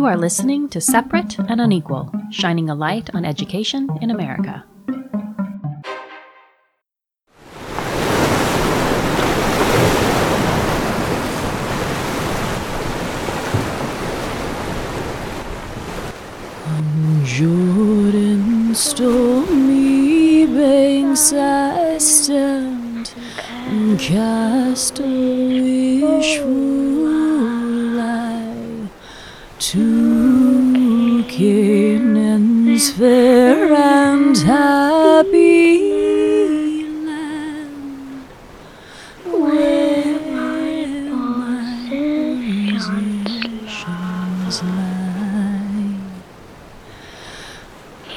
You are listening to Separate and Unequal, shining a light on education in America. Happy land where my possessions lie.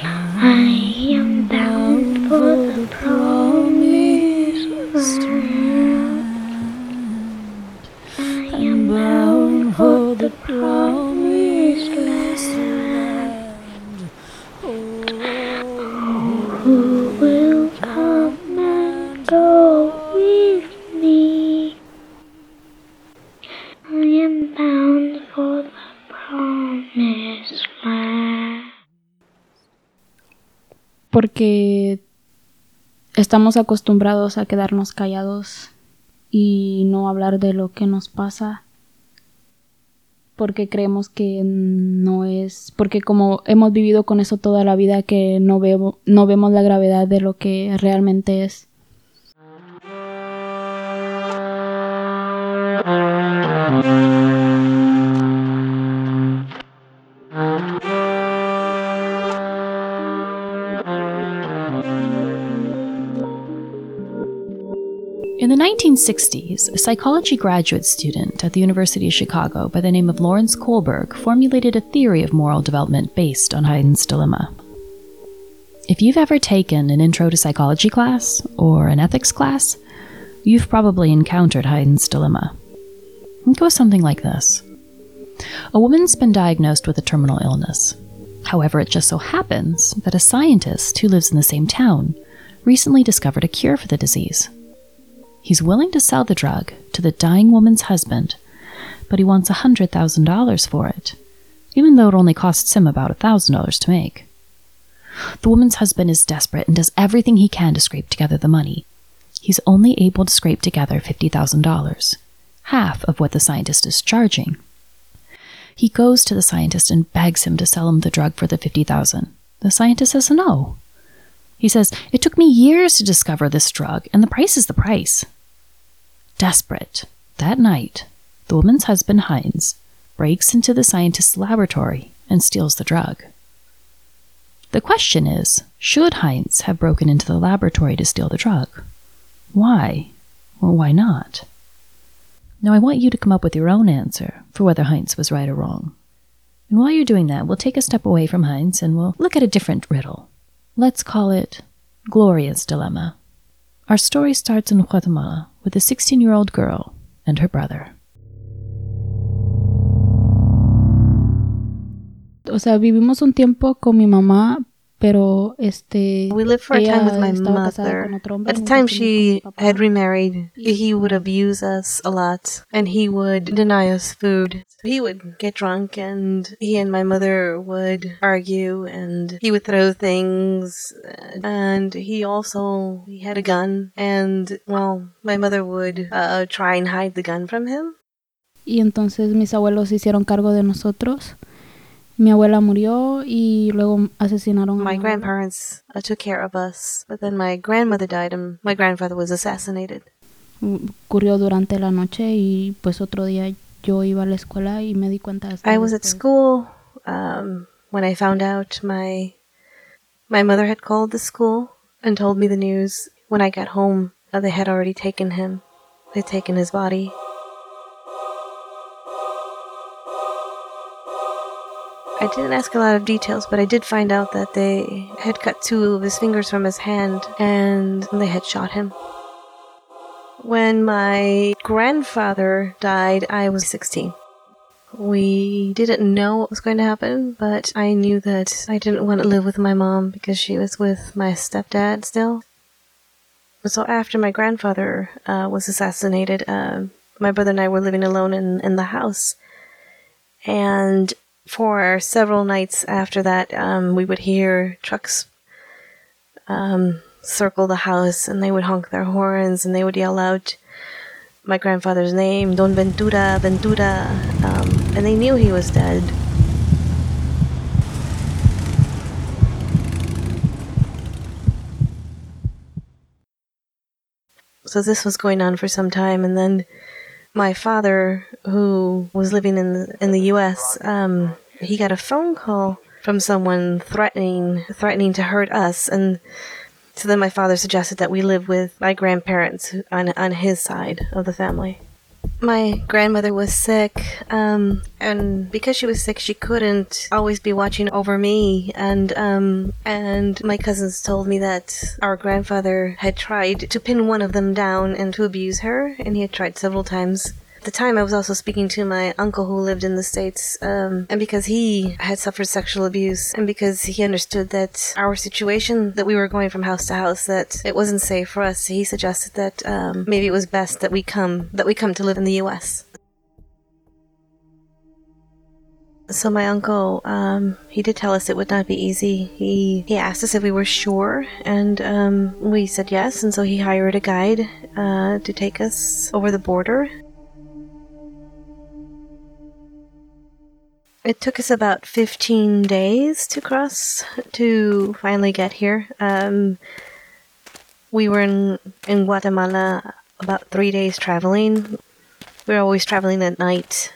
I am bound for the promised land. I am bound for the promised land. Porque estamos acostumbrados a quedarnos callados y no hablar de lo que nos pasa porque creemos que no es porque como hemos vivido con eso toda la vida que no veo, no vemos la gravedad de lo que realmente es. 1960s, a psychology graduate student at the University of Chicago by the name of Lawrence Kohlberg formulated a theory of moral development based on Heinz's dilemma. If you've ever taken an intro to psychology class or an ethics class, you've probably encountered Heinz's dilemma. It goes something like this A woman's been diagnosed with a terminal illness. However, it just so happens that a scientist who lives in the same town recently discovered a cure for the disease. He's willing to sell the drug to the dying woman's husband, but he wants $100,000 for it, even though it only costs him about $1,000 to make. The woman's husband is desperate and does everything he can to scrape together the money. He's only able to scrape together $50,000, half of what the scientist is charging. He goes to the scientist and begs him to sell him the drug for the 50,000. The scientist says no. He says, It took me years to discover this drug, and the price is the price. Desperate, that night, the woman's husband, Heinz, breaks into the scientist's laboratory and steals the drug. The question is should Heinz have broken into the laboratory to steal the drug? Why? Or why not? Now, I want you to come up with your own answer for whether Heinz was right or wrong. And while you're doing that, we'll take a step away from Heinz and we'll look at a different riddle. Let's call it Gloria's Dilemma. Our story starts in Guatemala with a 16 year old girl and her brother. O sea, vivimos un tiempo con mi mamá, pero este We lived for a time with my mother. con otro hombre, At the time she con mi papá. had remarried, he would abuse us a lot and he would deny us food. He would get drunk and he and my mother would argue and he would throw things and he also he had a gun and well my mother would uh, try and hide the gun from him. Y entonces mis abuelos se hicieron cargo de nosotros. Mi abuela murió y luego asesinaron a My mi grandparents uh, took care of us, but then my grandmother died and my grandfather was assassinated. Ocurrió durante la noche y pues otro día yo iba a la escuela y me di cuenta I was at school um, when I found out my my mother had called the school and told me the news. When I got home, uh, they had already taken him. They'd taken his body. I didn't ask a lot of details, but I did find out that they had cut two of his fingers from his hand and they had shot him. When my grandfather died, I was 16. We didn't know what was going to happen, but I knew that I didn't want to live with my mom because she was with my stepdad still. So after my grandfather uh, was assassinated, uh, my brother and I were living alone in, in the house. And For several nights after that, um, we would hear trucks um, circle the house and they would honk their horns and they would yell out my grandfather's name, Don Ventura, Ventura, um, and they knew he was dead. So this was going on for some time, and then my father, who was living in the, in the U.S., um, he got a phone call from someone threatening threatening to hurt us, and so then my father suggested that we live with my grandparents on on his side of the family. My grandmother was sick, um, and because she was sick, she couldn't always be watching over me. And um, and my cousins told me that our grandfather had tried to pin one of them down and to abuse her, and he had tried several times. At the time, I was also speaking to my uncle who lived in the States, um, and because he had suffered sexual abuse, and because he understood that our situation, that we were going from house to house, that it wasn't safe for us, he suggested that um, maybe it was best that we come, that we come to live in the U.S. So my uncle, um, he did tell us it would not be easy. He he asked us if we were sure, and um, we said yes. And so he hired a guide uh, to take us over the border. It took us about 15 days to cross to finally get here. Um, we were in, in Guatemala about three days traveling. We were always traveling at night.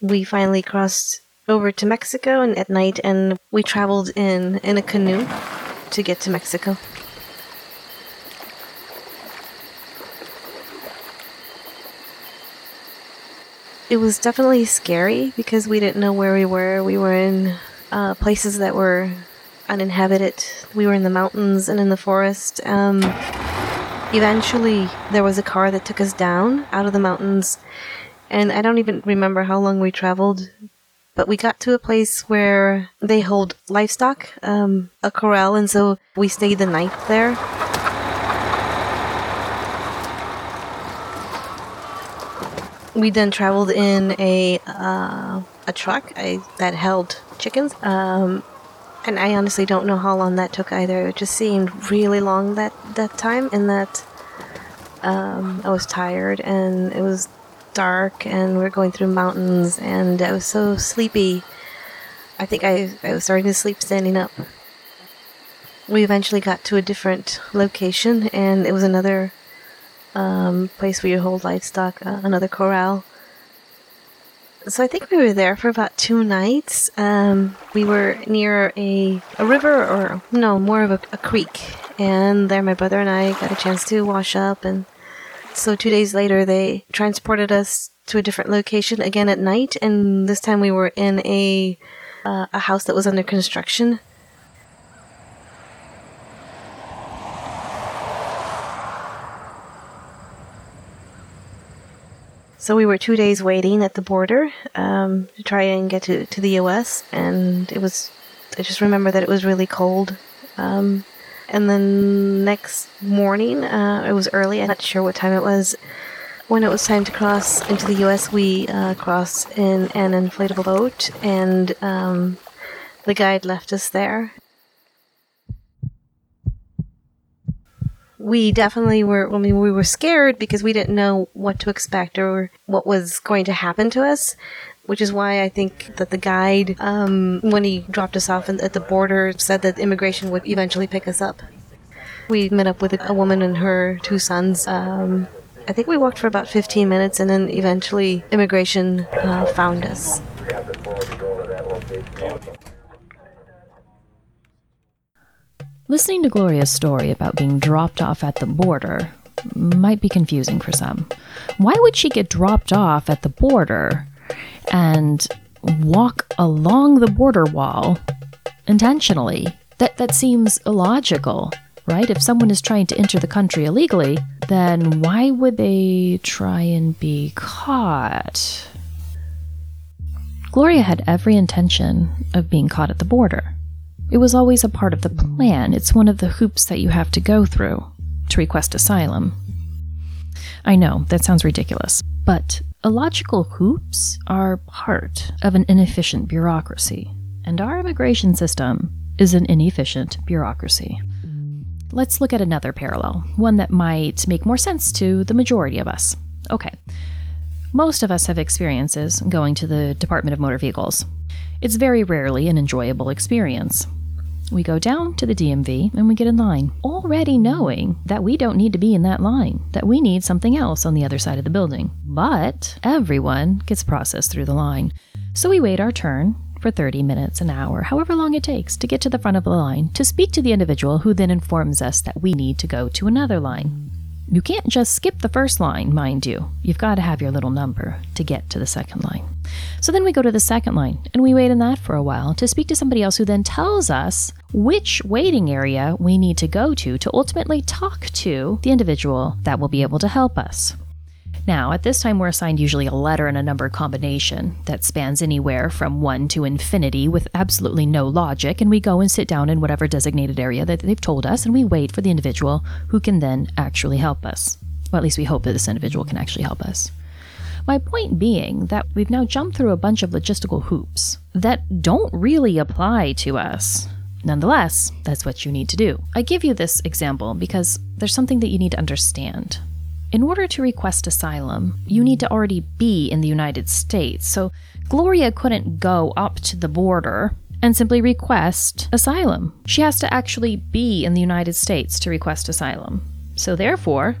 We finally crossed over to Mexico and at night, and we traveled in, in a canoe to get to Mexico. It was definitely scary because we didn't know where we were. We were in uh, places that were uninhabited. We were in the mountains and in the forest. Um, eventually, there was a car that took us down out of the mountains, and I don't even remember how long we traveled. But we got to a place where they hold livestock, um, a corral, and so we stayed the night there. We then traveled in a uh, a truck I, that held chickens, um, and I honestly don't know how long that took either. It just seemed really long that that time, and that um, I was tired and it was dark, and we are going through mountains, and I was so sleepy. I think I, I was starting to sleep standing up. We eventually got to a different location, and it was another um, place where you hold livestock, uh, another corral. So I think we were there for about two nights. Um, we were near a, a river, or no, more of a, a creek, and there my brother and I got a chance to wash up. And so two days later, they transported us to a different location again at night, and this time we were in a uh, a house that was under construction. So we were two days waiting at the border um, to try and get to, to the U.S. And it was, I just remember that it was really cold. Um, and then next morning, uh, it was early. I'm not sure what time it was. When it was time to cross into the U.S., we uh, crossed in an inflatable boat, and um, the guide left us there. We definitely were, I mean, we were scared because we didn't know what to expect or what was going to happen to us. Which is why I think that the guide, um, when he dropped us off at the border, said that immigration would eventually pick us up. We met up with a woman and her two sons. Um, I think we walked for about 15 minutes and then eventually immigration uh, found us. Listening to Gloria's story about being dropped off at the border might be confusing for some. Why would she get dropped off at the border and walk along the border wall intentionally? That that seems illogical, right? If someone is trying to enter the country illegally, then why would they try and be caught? Gloria had every intention of being caught at the border. It was always a part of the plan. It's one of the hoops that you have to go through to request asylum. I know, that sounds ridiculous, but Illogical hoops are part of an inefficient bureaucracy, and our immigration system is an inefficient bureaucracy. Let's look at another parallel, one that might make more sense to the majority of us. Okay. Most of us have experiences going to the Department of Motor Vehicles. It's very rarely an enjoyable experience. We go down to the DMV and we get in line, already knowing that we don't need to be in that line, that we need something else on the other side of the building. But everyone gets processed through the line. So we wait our turn for 30 minutes, an hour, however long it takes to get to the front of the line to speak to the individual who then informs us that we need to go to another line. You can't just skip the first line, mind you. You've got to have your little number to get to the second line. So then we go to the second line and we wait in that for a while to speak to somebody else who then tells us which waiting area we need to go to to ultimately talk to the individual that will be able to help us. Now, at this time, we're assigned usually a letter and a number combination that spans anywhere from 1 to infinity with absolutely no logic, and we go and sit down in whatever designated area that they've told us, and we wait for the individual who can then actually help us. Well, at least we hope that this individual can actually help us. My point being that we've now jumped through a bunch of logistical hoops that don't really apply to us. Nonetheless, that's what you need to do. I give you this example because there's something that you need to understand. In order to request asylum, you need to already be in the United States. So Gloria couldn't go up to the border and simply request asylum. She has to actually be in the United States to request asylum. So therefore,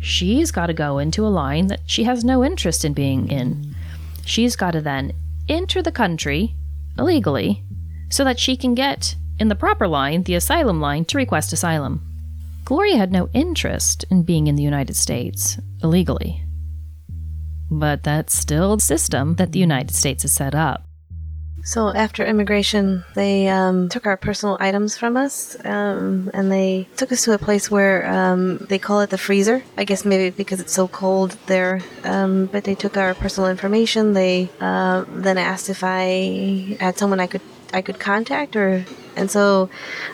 she's got to go into a line that she has no interest in being in. She's got to then enter the country illegally so that she can get in the proper line, the asylum line, to request asylum. Gloria had no interest in being in the United States illegally. But that's still the system that the United States has set up. So after immigration, they um, took our personal items from us, um, and they took us to a place where um, they call it the freezer. I guess maybe because it's so cold there. Um, but they took our personal information. They uh, then asked if I had someone I could I could contact, or and so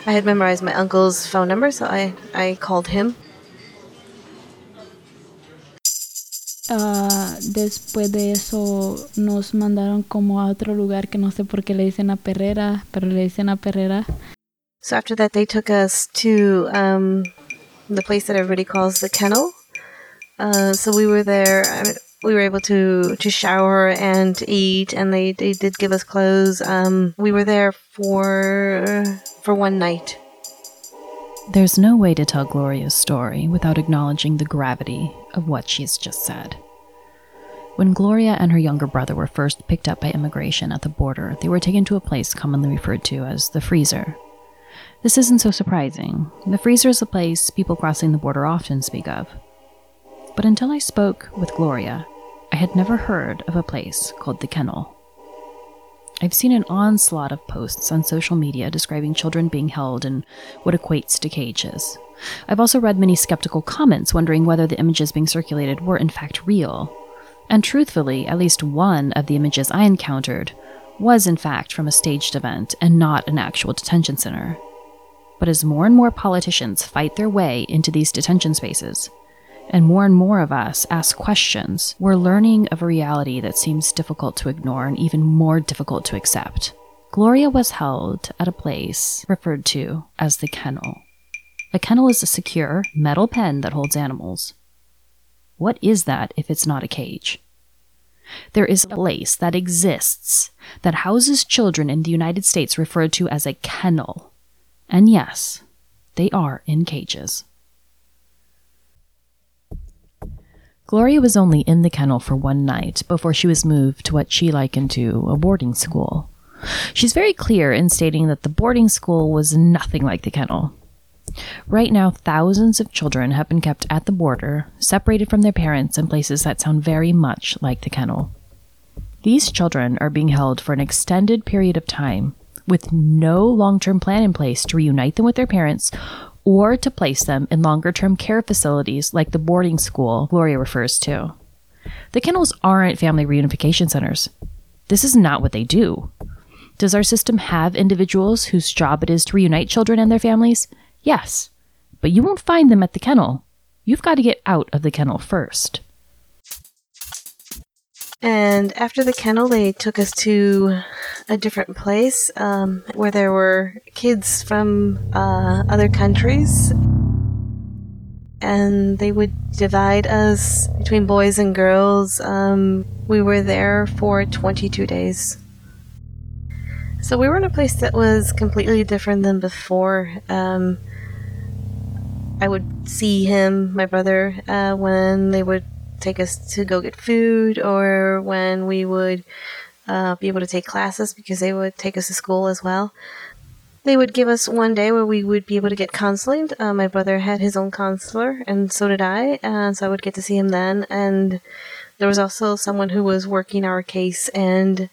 I had memorized my uncle's phone number, so I I called him. Ah, después de eso nos mandaron como a otro lugar que no sé por qué le dicen a Perrera, pero le dicen a Perrera. So after that, they took us to um, the place that everybody calls the kennel. Uh, so we were there. We were able to to shower and eat, and they, they did give us clothes. Um, we were there for for one night. There's no way to tell Gloria's story without acknowledging the gravity of what she's just said. When Gloria and her younger brother were first picked up by immigration at the border, they were taken to a place commonly referred to as the freezer. This isn't so surprising. The freezer is a place people crossing the border often speak of. But until I spoke with Gloria, I had never heard of a place called the kennel. I've seen an onslaught of posts on social media describing children being held in what equates to cages. I've also read many skeptical comments wondering whether the images being circulated were in fact real. And truthfully, at least one of the images I encountered was in fact from a staged event and not an actual detention center. But as more and more politicians fight their way into these detention spaces, and more and more of us ask questions, we're learning of a reality that seems difficult to ignore and even more difficult to accept. Gloria was held at a place referred to as the kennel. A kennel is a secure metal pen that holds animals. What is that if it's not a cage? There is a place that exists that houses children in the United States referred to as a kennel. And yes, they are in cages. Gloria was only in the kennel for one night before she was moved to what she likened to a boarding school. She's very clear in stating that the boarding school was nothing like the kennel. Right now, thousands of children have been kept at the border, separated from their parents in places that sound very much like the kennel. These children are being held for an extended period of time with no long term plan in place to reunite them with their parents or to place them in longer term care facilities like the boarding school Gloria refers to. The kennels aren't family reunification centers. This is not what they do. Does our system have individuals whose job it is to reunite children and their families? Yes. But you won't find them at the kennel. You've got to get out of the kennel first. And after the kennel, they took us to a different place um, where there were kids from uh, other countries. And they would divide us between boys and girls. Um, we were there for 22 days. So we were in a place that was completely different than before. Um, I would see him, my brother, uh, when they would take us to go get food or when we would uh, be able to take classes because they would take us to school as well. They would give us one day where we would be able to get counseling. Uh, my brother had his own counselor, and so did I, and so I would get to see him then. And there was also someone who was working our case, and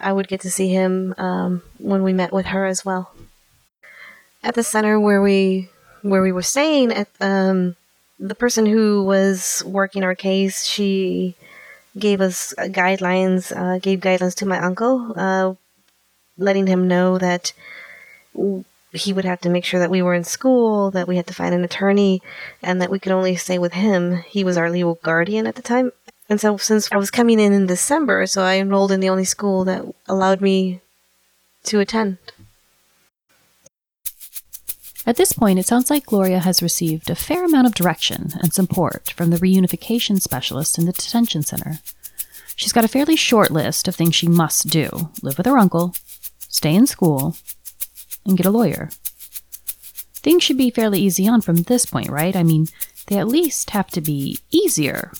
I would get to see him um, when we met with her as well. At the center where we where we were staying, at um, the person who was working our case, she gave us uh, guidelines, uh, gave guidelines to my uncle, uh, letting him know that he would have to make sure that we were in school, that we had to find an attorney, and that we could only stay with him. He was our legal guardian at the time. And so, since I was coming in in December, so I enrolled in the only school that allowed me to attend. At this point, it sounds like Gloria has received a fair amount of direction and support from the reunification specialist in the detention center. She's got a fairly short list of things she must do live with her uncle, stay in school, and get a lawyer. Things should be fairly easy on from this point, right? I mean, they at least have to be easier,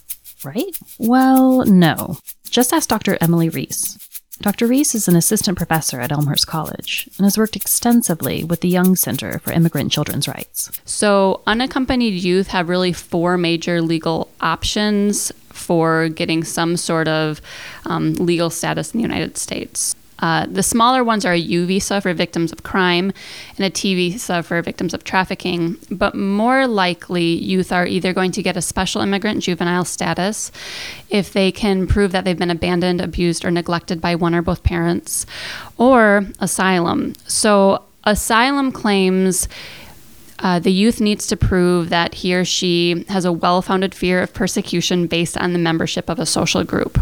right? Well, no. Just ask Dr. Emily Reese. Dr. Reese is an assistant professor at Elmhurst College and has worked extensively with the Young Center for Immigrant Children's Rights. So, unaccompanied youth have really four major legal options for getting some sort of um, legal status in the United States. Uh, the smaller ones are a U visa for victims of crime and a T visa for victims of trafficking. But more likely, youth are either going to get a special immigrant juvenile status if they can prove that they've been abandoned, abused, or neglected by one or both parents, or asylum. So, asylum claims. Uh, the youth needs to prove that he or she has a well founded fear of persecution based on the membership of a social group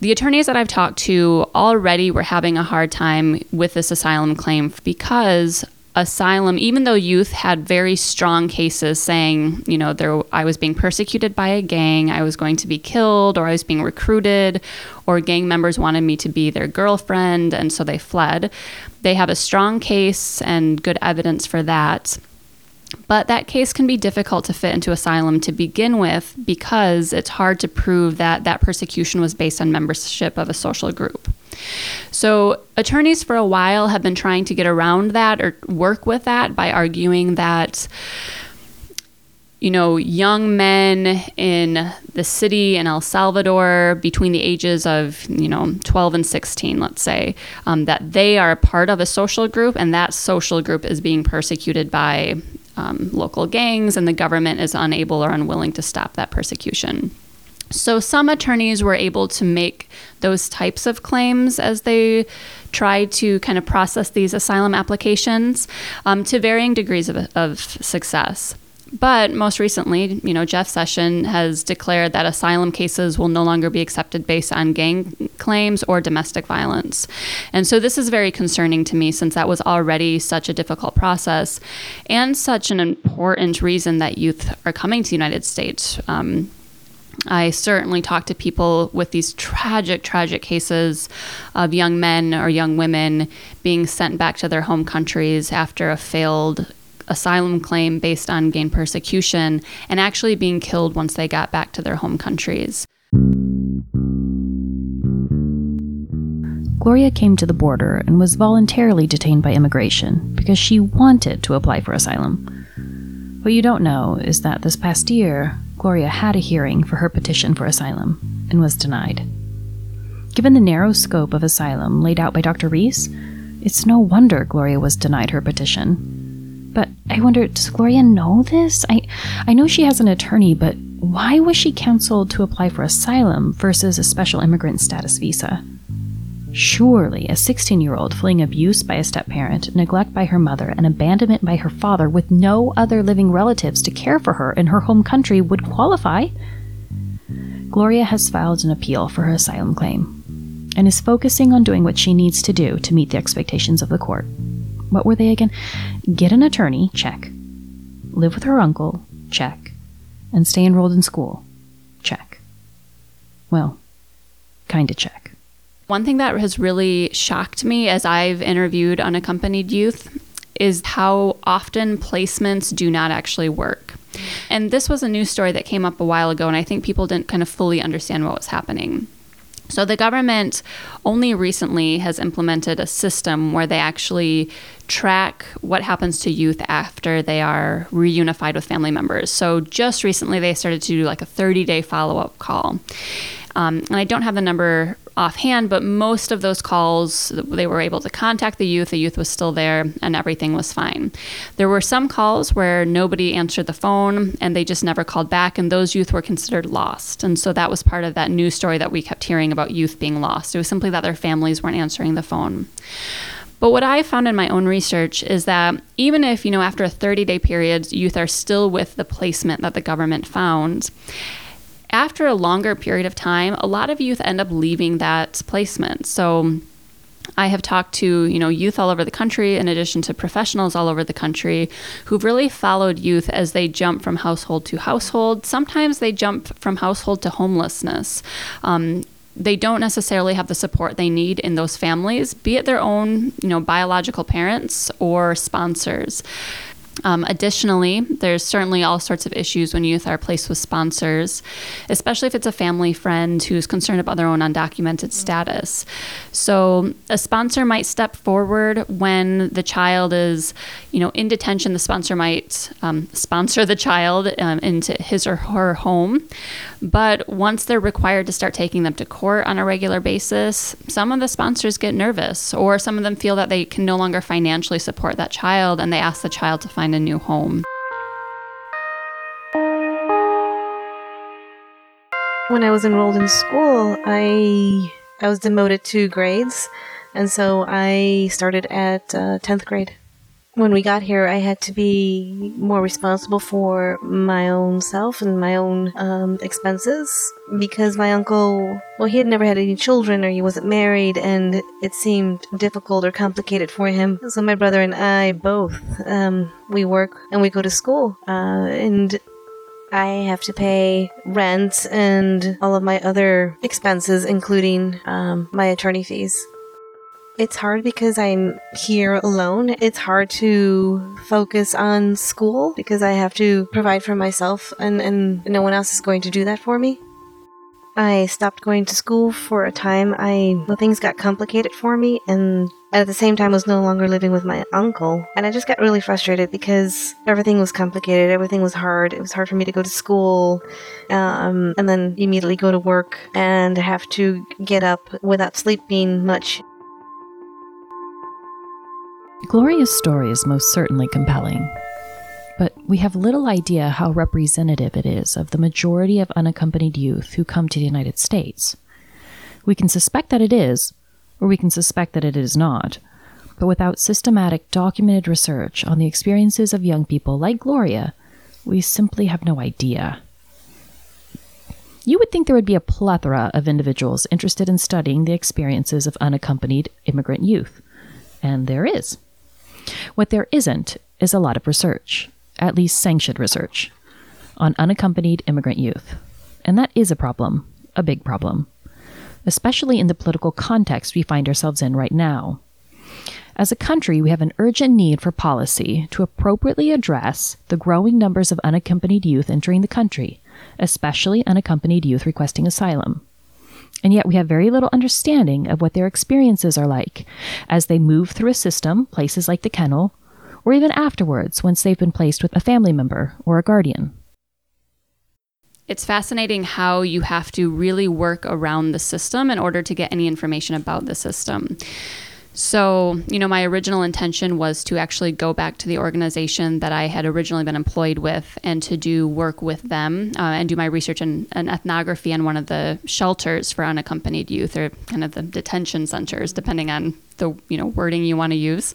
the attorneys that I've talked to already were having a hard time with this asylum claim because asylum, even though youth had very strong cases saying, you know, there I was being persecuted by a gang, I was going to be killed, or I was being recruited, or gang members wanted me to be their girlfriend, and so they fled. They have a strong case and good evidence for that. But that case can be difficult to fit into asylum to begin with because it's hard to prove that that persecution was based on membership of a social group. So, attorneys for a while have been trying to get around that or work with that by arguing that you know, young men in the city in El Salvador between the ages of, you know, 12 and 16, let's say, um, that they are a part of a social group and that social group is being persecuted by um, local gangs and the government is unable or unwilling to stop that persecution. So, some attorneys were able to make those types of claims as they tried to kind of process these asylum applications um, to varying degrees of, of success. But most recently, you know, Jeff Session has declared that asylum cases will no longer be accepted based on gang claims or domestic violence. And so this is very concerning to me since that was already such a difficult process and such an important reason that youth are coming to the United States. Um, I certainly talk to people with these tragic, tragic cases of young men or young women being sent back to their home countries after a failed asylum claim based on gang persecution and actually being killed once they got back to their home countries. Gloria came to the border and was voluntarily detained by immigration because she wanted to apply for asylum. What you don't know is that this past year, Gloria had a hearing for her petition for asylum and was denied. Given the narrow scope of asylum laid out by Dr. Reese, it's no wonder Gloria was denied her petition. But I wonder, does Gloria know this? I, I know she has an attorney, but why was she counseled to apply for asylum versus a special immigrant status visa? Surely, a 16 year old fleeing abuse by a step parent, neglect by her mother, and abandonment by her father with no other living relatives to care for her in her home country would qualify. Gloria has filed an appeal for her asylum claim and is focusing on doing what she needs to do to meet the expectations of the court. What were they again? Get an attorney, check. Live with her uncle, check. And stay enrolled in school, check. Well, kinda check. One thing that has really shocked me as I've interviewed unaccompanied youth is how often placements do not actually work. And this was a news story that came up a while ago, and I think people didn't kind of fully understand what was happening. So, the government only recently has implemented a system where they actually track what happens to youth after they are reunified with family members. So, just recently, they started to do like a 30 day follow up call. Um, and I don't have the number offhand, but most of those calls, they were able to contact the youth. The youth was still there and everything was fine. There were some calls where nobody answered the phone and they just never called back, and those youth were considered lost. And so that was part of that news story that we kept hearing about youth being lost. It was simply that their families weren't answering the phone. But what I found in my own research is that even if, you know, after a 30 day period, youth are still with the placement that the government found, after a longer period of time, a lot of youth end up leaving that placement. So I have talked to, you know, youth all over the country in addition to professionals all over the country who've really followed youth as they jump from household to household. Sometimes they jump from household to homelessness. Um, they don't necessarily have the support they need in those families, be it their own, you know, biological parents or sponsors. Um, additionally, there's certainly all sorts of issues when youth are placed with sponsors, especially if it's a family friend who's concerned about their own undocumented status. So, a sponsor might step forward when the child is, you know, in detention. The sponsor might um, sponsor the child um, into his or her home, but once they're required to start taking them to court on a regular basis, some of the sponsors get nervous, or some of them feel that they can no longer financially support that child, and they ask the child to find a new home. When I was enrolled in school, I I was demoted two grades, and so I started at uh, tenth grade. When we got here, I had to be more responsible for my own self and my own um, expenses because my uncle, well, he had never had any children or he wasn't married, and it seemed difficult or complicated for him. So my brother and I both, um, we work and we go to school, uh, and I have to pay rent and all of my other expenses, including um, my attorney fees. It's hard because I'm here alone. It's hard to focus on school because I have to provide for myself and, and no one else is going to do that for me. I stopped going to school for a time. I things got complicated for me and at the same time was no longer living with my uncle. And I just got really frustrated because everything was complicated, everything was hard. It was hard for me to go to school um, and then immediately go to work and have to get up without sleeping much Gloria's story is most certainly compelling, but we have little idea how representative it is of the majority of unaccompanied youth who come to the United States. We can suspect that it is, or we can suspect that it is not, but without systematic, documented research on the experiences of young people like Gloria, we simply have no idea. You would think there would be a plethora of individuals interested in studying the experiences of unaccompanied immigrant youth, and there is. What there isn't is a lot of research, at least sanctioned research, on unaccompanied immigrant youth. And that is a problem, a big problem, especially in the political context we find ourselves in right now. As a country, we have an urgent need for policy to appropriately address the growing numbers of unaccompanied youth entering the country, especially unaccompanied youth requesting asylum. And yet we have very little understanding of what their experiences are like as they move through a system, places like the kennel, or even afterwards once they've been placed with a family member or a guardian. It's fascinating how you have to really work around the system in order to get any information about the system. So, you know, my original intention was to actually go back to the organization that I had originally been employed with and to do work with them uh, and do my research and, ethnography on one of the shelters for unaccompanied youth or kind of the detention centers, depending on the, you know, wording you want to use.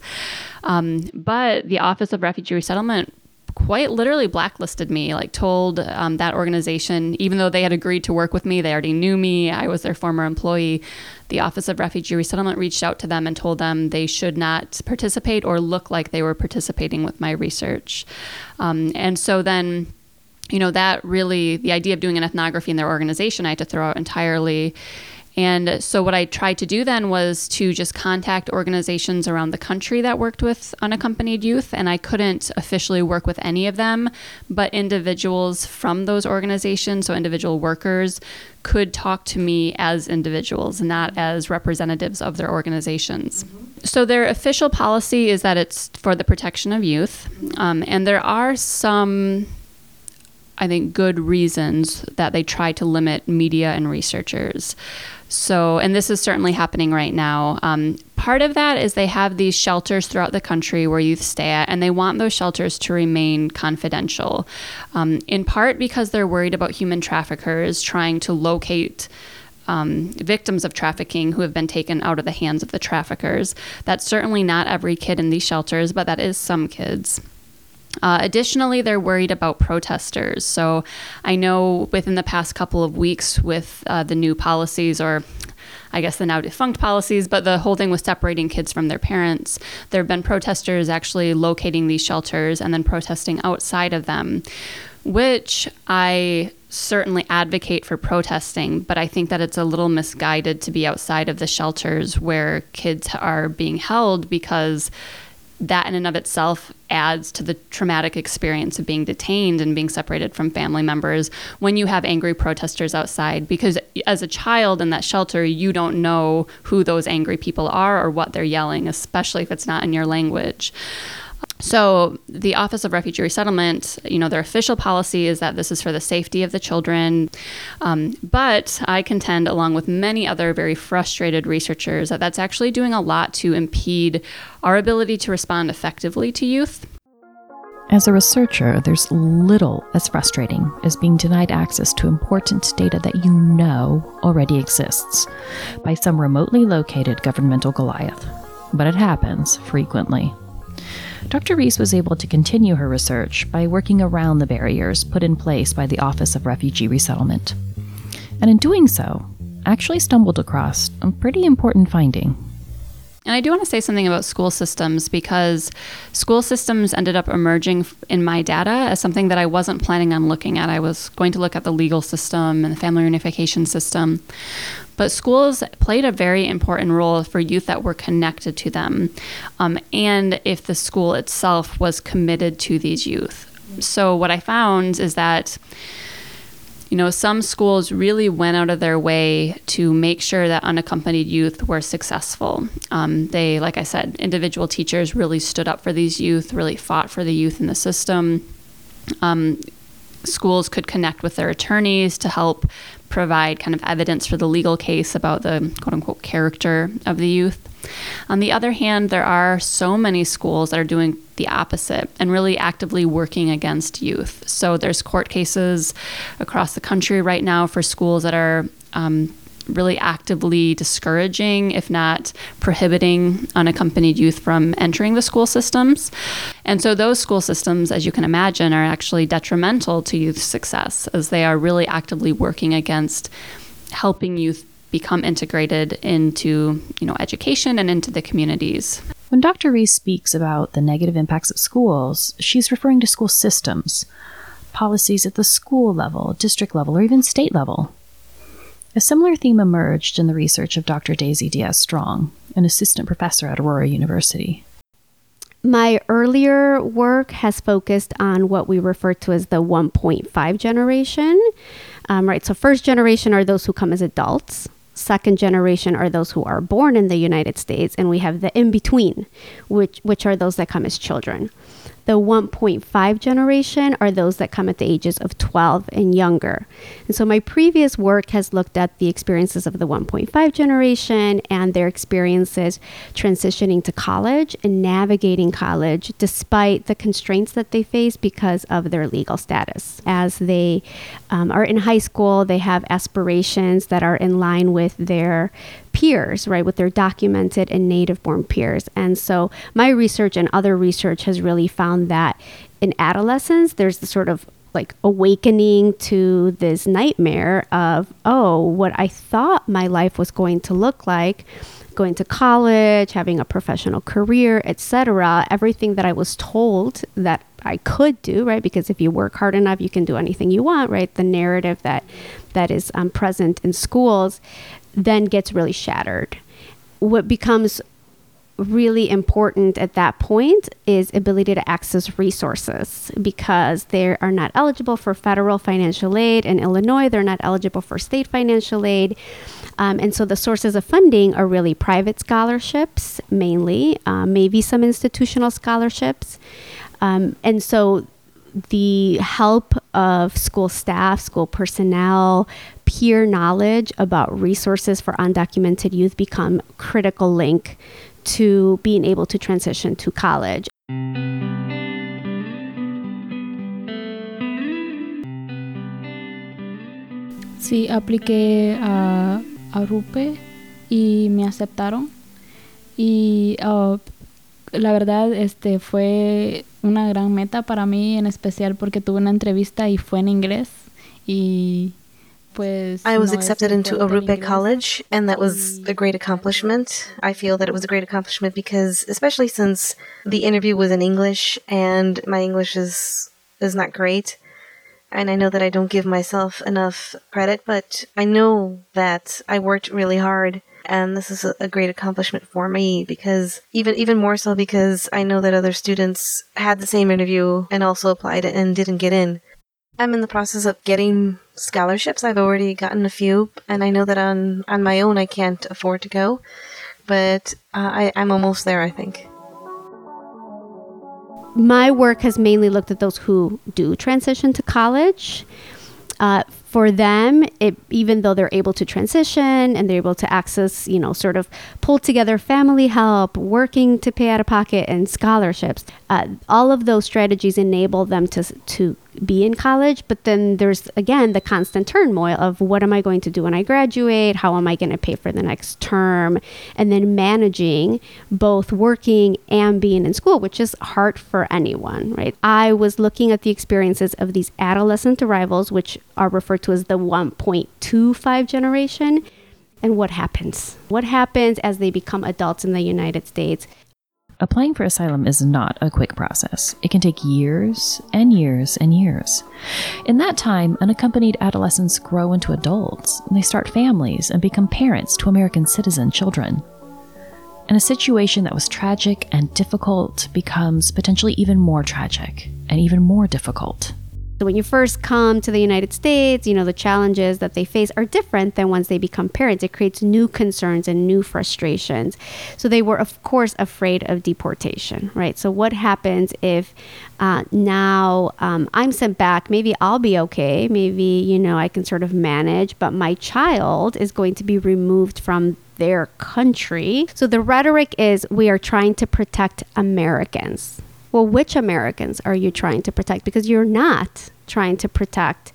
Um, but the Office of Refugee Resettlement quite literally blacklisted me, like told um, that organization, even though they had agreed to work with me, they already knew me, I was their former employee. The Office of Refugee Resettlement reached out to them and told them they should not participate or look like they were participating with my research. Um, and so then, you know, that really, the idea of doing an ethnography in their organization, I had to throw out entirely. And so, what I tried to do then was to just contact organizations around the country that worked with unaccompanied youth. And I couldn't officially work with any of them, but individuals from those organizations, so individual workers, could talk to me as individuals, not as representatives of their organizations. So, their official policy is that it's for the protection of youth. Um, and there are some I think, good reasons that they try to limit media and researchers. So, and this is certainly happening right now. Um, part of that is they have these shelters throughout the country where youth stay at, and they want those shelters to remain confidential. Um, in part because they're worried about human traffickers trying to locate. Um, victims of trafficking who have been taken out of the hands of the traffickers. That's certainly not every kid in these shelters, but that is some kids. Uh, additionally, they're worried about protesters. So I know within the past couple of weeks, with uh, the new policies, or I guess the now defunct policies, but the whole thing with separating kids from their parents. There have been protesters actually locating these shelters and then protesting outside of them, which I certainly advocate for protesting, but I think that it's a little misguided to be outside of the shelters where kids are being held because that in and of itself adds to the traumatic experience of being detained and being separated from family members when you have angry protesters outside. Because as a child in that shelter you don't know who those angry people are or what they're yelling especially if it's not in your language so the Office of Refugee Resettlement, you know, their official policy is that this is for the safety of the children. Um, but I contend, along with many other very frustrated researchers, that that's actually doing a lot to impede our ability to respond effectively to youth. As a researcher, there's little as frustrating as being denied access to important data that you know already exists by some remotely located governmental Goliath. But it happens frequently. Dr. Reese was able to continue her research by working around the barriers put in place by the Office of Refugee Resettlement. And in doing so, actually stumbled across a pretty important finding. And I do want to say something about school systems because school systems ended up emerging in my data as something that I wasn't planning on looking at. I was going to look at the legal system and the family reunification system. But schools played a very important role for youth that were connected to them, um, and if the school itself was committed to these youth. So, what I found is that you know, some schools really went out of their way to make sure that unaccompanied youth were successful. Um, they, like I said, individual teachers really stood up for these youth, really fought for the youth in the system. Um, schools could connect with their attorneys to help provide kind of evidence for the legal case about the quote unquote character of the youth. On the other hand, there are so many schools that are doing the opposite and really actively working against youth. So there's court cases across the country right now for schools that are um, really actively discouraging, if not prohibiting, unaccompanied youth from entering the school systems. And so, those school systems, as you can imagine, are actually detrimental to youth success as they are really actively working against helping youth become integrated into you know education and into the communities. When Dr. Reese speaks about the negative impacts of schools, she's referring to school systems, policies at the school level, district level, or even state level. A similar theme emerged in the research of Dr. Daisy Diaz Strong, an assistant professor at Aurora University. My earlier work has focused on what we refer to as the 1.5 generation. Um, right, so first generation are those who come as adults, second generation are those who are born in the United States, and we have the in between, which which are those that come as children. The 1.5 generation are those that come at the ages of 12 and younger. And so my previous work has looked at the experiences of the 1.5 generation and their experiences transitioning to college and navigating college despite the constraints that they face because of their legal status. As they um, are in high school, they have aspirations that are in line with their peers, right, with their documented and native born peers. And so my research and other research has really found that in adolescence, there's the sort of like awakening to this nightmare of, oh, what I thought my life was going to look like going to college, having a professional career, etc. Everything that I was told that I could do, right? Because if you work hard enough, you can do anything you want, right? The narrative that that is um, present in schools then gets really shattered. What becomes really important at that point is ability to access resources because they are not eligible for federal financial aid. In illinois they're not eligible for state financial aid. Um, and so the sources of funding are really private scholarships mainly uh, maybe some institutional scholarships. Um, and so the help of school staff, school personnel, peer knowledge about resources for undocumented youth become critical link to being able to transition to college. Sí, apliqué a, a RUPE y me aceptaron. Y uh, la verdad, este fue una gran meta para mí, en especial porque tuve una entrevista y fue en inglés. Y. I was accepted into Arrupe. College, and that was a great accomplishment. I feel that it was a great accomplishment because, especially since the interview was in English, and my English is is not great, and I know that I don't give myself enough credit, but I know that I worked really hard. And this is a, a great accomplishment for me because even even more so because I know that other students had the same interview and also applied and didn't get in. I'm in the process of getting scholarships. I've already gotten a few, and I know that on on my own I can't afford to go, but uh, I, I'm almost there. I think. my work has mainly looked at those who do transition to college. Uh, for them, it, even though they're able to transition and they're able to access, you know, sort of pull together family help, working to pay out of pocket, and scholarships, uh, all of those strategies enable them to to be in college. But then there's again the constant turmoil of what am I going to do when I graduate? How am I going to pay for the next term? And then managing both working and being in school, which is hard for anyone, right? I was looking at the experiences of these adolescent arrivals, which are referred to as the 1.25 generation. And what happens? What happens as they become adults in the United States? Applying for asylum is not a quick process. It can take years and years and years. In that time, unaccompanied adolescents grow into adults, they start families and become parents to American citizen children. And a situation that was tragic and difficult becomes potentially even more tragic and even more difficult. So when you first come to the United States, you know, the challenges that they face are different than once they become parents. It creates new concerns and new frustrations. So they were, of course, afraid of deportation, right? So what happens if uh, now um, I'm sent back? Maybe I'll be okay. Maybe, you know, I can sort of manage, but my child is going to be removed from their country. So the rhetoric is we are trying to protect Americans. Well, which Americans are you trying to protect? Because you're not trying to protect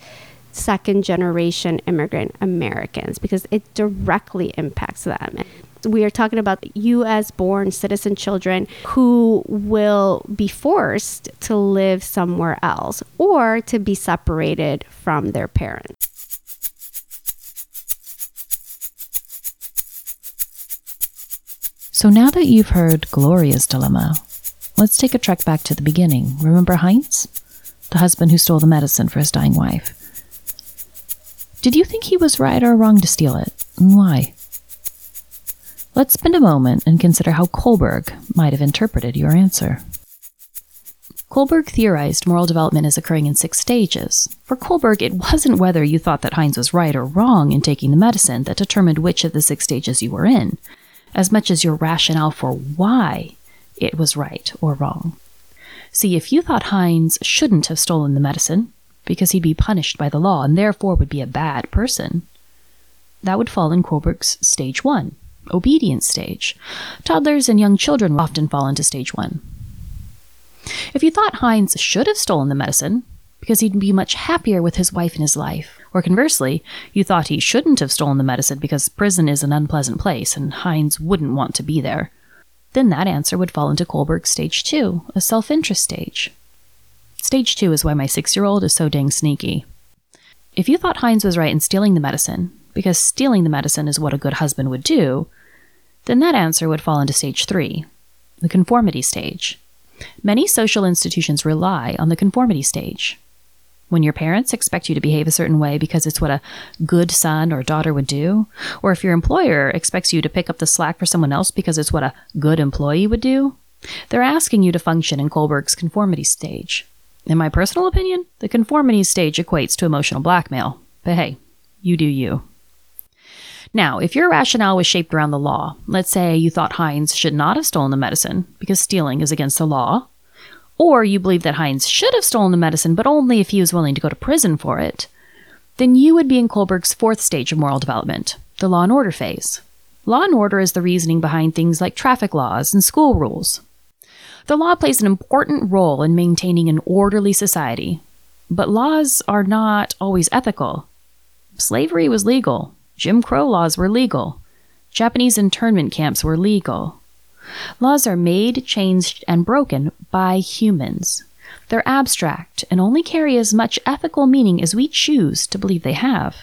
second generation immigrant Americans because it directly impacts them. We are talking about US born citizen children who will be forced to live somewhere else or to be separated from their parents. So now that you've heard Gloria's dilemma, let's take a trek back to the beginning. Remember Heinz? The husband who stole the medicine for his dying wife. Did you think he was right or wrong to steal it? And why? Let's spend a moment and consider how Kohlberg might have interpreted your answer. Kohlberg theorized moral development is occurring in six stages. For Kohlberg, it wasn't whether you thought that Heinz was right or wrong in taking the medicine that determined which of the six stages you were in, as much as your rationale for why it was right or wrong. See, if you thought Heinz shouldn't have stolen the medicine, because he'd be punished by the law and therefore would be a bad person, that would fall in Kohlberg's stage one, obedience stage. Toddlers and young children often fall into stage one. If you thought Heinz should have stolen the medicine, because he'd be much happier with his wife in his life, or conversely, you thought he shouldn't have stolen the medicine because prison is an unpleasant place and Heinz wouldn't want to be there, then that answer would fall into Kohlberg's stage two, a self interest stage. Stage two is why my six year old is so dang sneaky. If you thought Heinz was right in stealing the medicine, because stealing the medicine is what a good husband would do, then that answer would fall into stage three, the conformity stage. Many social institutions rely on the conformity stage. When your parents expect you to behave a certain way because it's what a good son or daughter would do, or if your employer expects you to pick up the slack for someone else because it's what a good employee would do, they're asking you to function in Kohlberg's conformity stage. In my personal opinion, the conformity stage equates to emotional blackmail. But hey, you do you. Now, if your rationale was shaped around the law, let's say you thought Heinz should not have stolen the medicine because stealing is against the law, or you believe that Heinz should have stolen the medicine but only if he was willing to go to prison for it, then you would be in Kohlberg's fourth stage of moral development, the law and order phase. Law and order is the reasoning behind things like traffic laws and school rules. The law plays an important role in maintaining an orderly society, but laws are not always ethical. Slavery was legal, Jim Crow laws were legal, Japanese internment camps were legal. Laws are made, changed, and broken by humans. They're abstract and only carry as much ethical meaning as we choose to believe they have.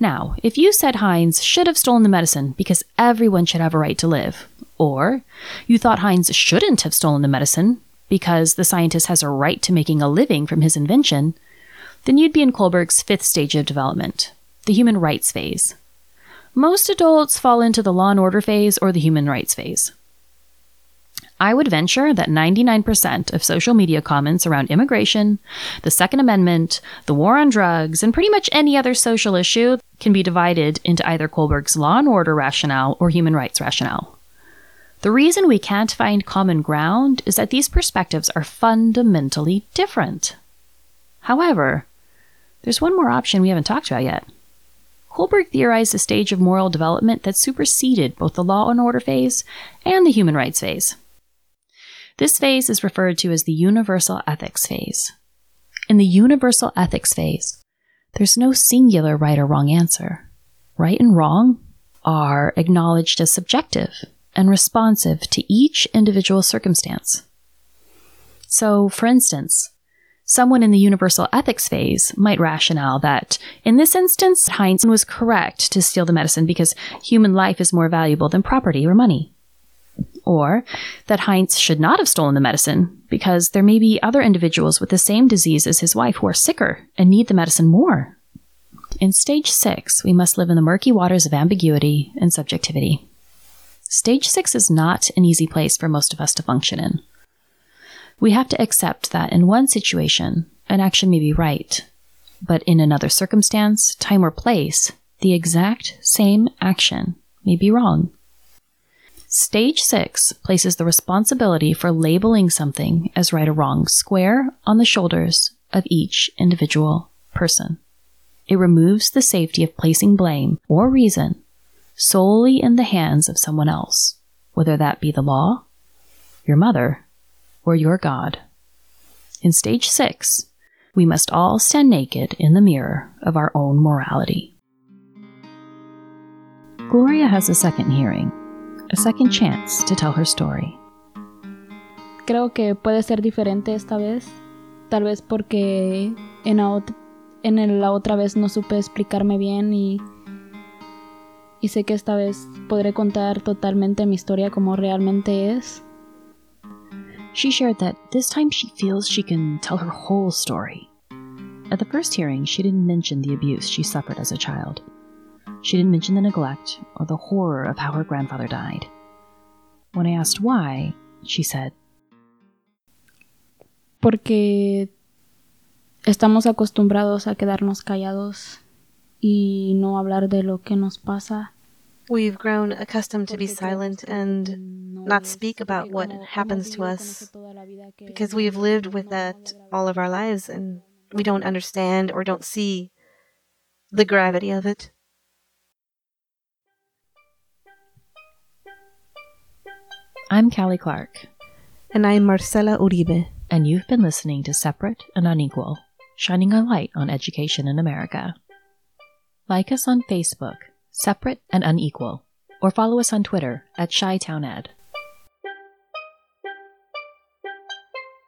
Now, if you said Heinz should have stolen the medicine because everyone should have a right to live, or you thought Heinz shouldn't have stolen the medicine because the scientist has a right to making a living from his invention, then you'd be in Kohlberg's fifth stage of development, the human rights phase. Most adults fall into the law and order phase or the human rights phase. I would venture that 99% of social media comments around immigration, the Second Amendment, the war on drugs, and pretty much any other social issue can be divided into either Kohlberg's law and order rationale or human rights rationale. The reason we can't find common ground is that these perspectives are fundamentally different. However, there's one more option we haven't talked about yet. Kohlberg theorized a stage of moral development that superseded both the law and order phase and the human rights phase. This phase is referred to as the universal ethics phase. In the universal ethics phase, there's no singular right or wrong answer. Right and wrong are acknowledged as subjective and responsive to each individual circumstance. So, for instance, Someone in the universal ethics phase might rationale that, in this instance, Heinz was correct to steal the medicine because human life is more valuable than property or money. Or that Heinz should not have stolen the medicine because there may be other individuals with the same disease as his wife who are sicker and need the medicine more. In stage six, we must live in the murky waters of ambiguity and subjectivity. Stage six is not an easy place for most of us to function in. We have to accept that in one situation, an action may be right, but in another circumstance, time, or place, the exact same action may be wrong. Stage 6 places the responsibility for labeling something as right or wrong square on the shoulders of each individual person. It removes the safety of placing blame or reason solely in the hands of someone else, whether that be the law, your mother, or your God. In stage six, we must all stand naked in the mirror of our own morality. Gloria has a second hearing, a second chance to tell her story. Creo que puede ser diferente esta vez, tal vez porque en la, ot- en la otra vez no supe explicarme bien y, y sé que esta vez podré contar totalmente mi historia como realmente es. She shared that this time she feels she can tell her whole story. At the first hearing, she didn't mention the abuse she suffered as a child. She didn't mention the neglect or the horror of how her grandfather died. When I asked why, she said, Porque estamos acostumbrados a quedarnos callados y no hablar de lo que nos pasa. We've grown accustomed to be silent and not speak about what happens to us because we've lived with that all of our lives and we don't understand or don't see the gravity of it. I'm Callie Clark, And I'm Marcela Uribe. and you've been listening to Separate and Unequal, shining a light on education in America. Like us on Facebook, Separate and Unequal, or follow us on Twitter at ChiTownEd.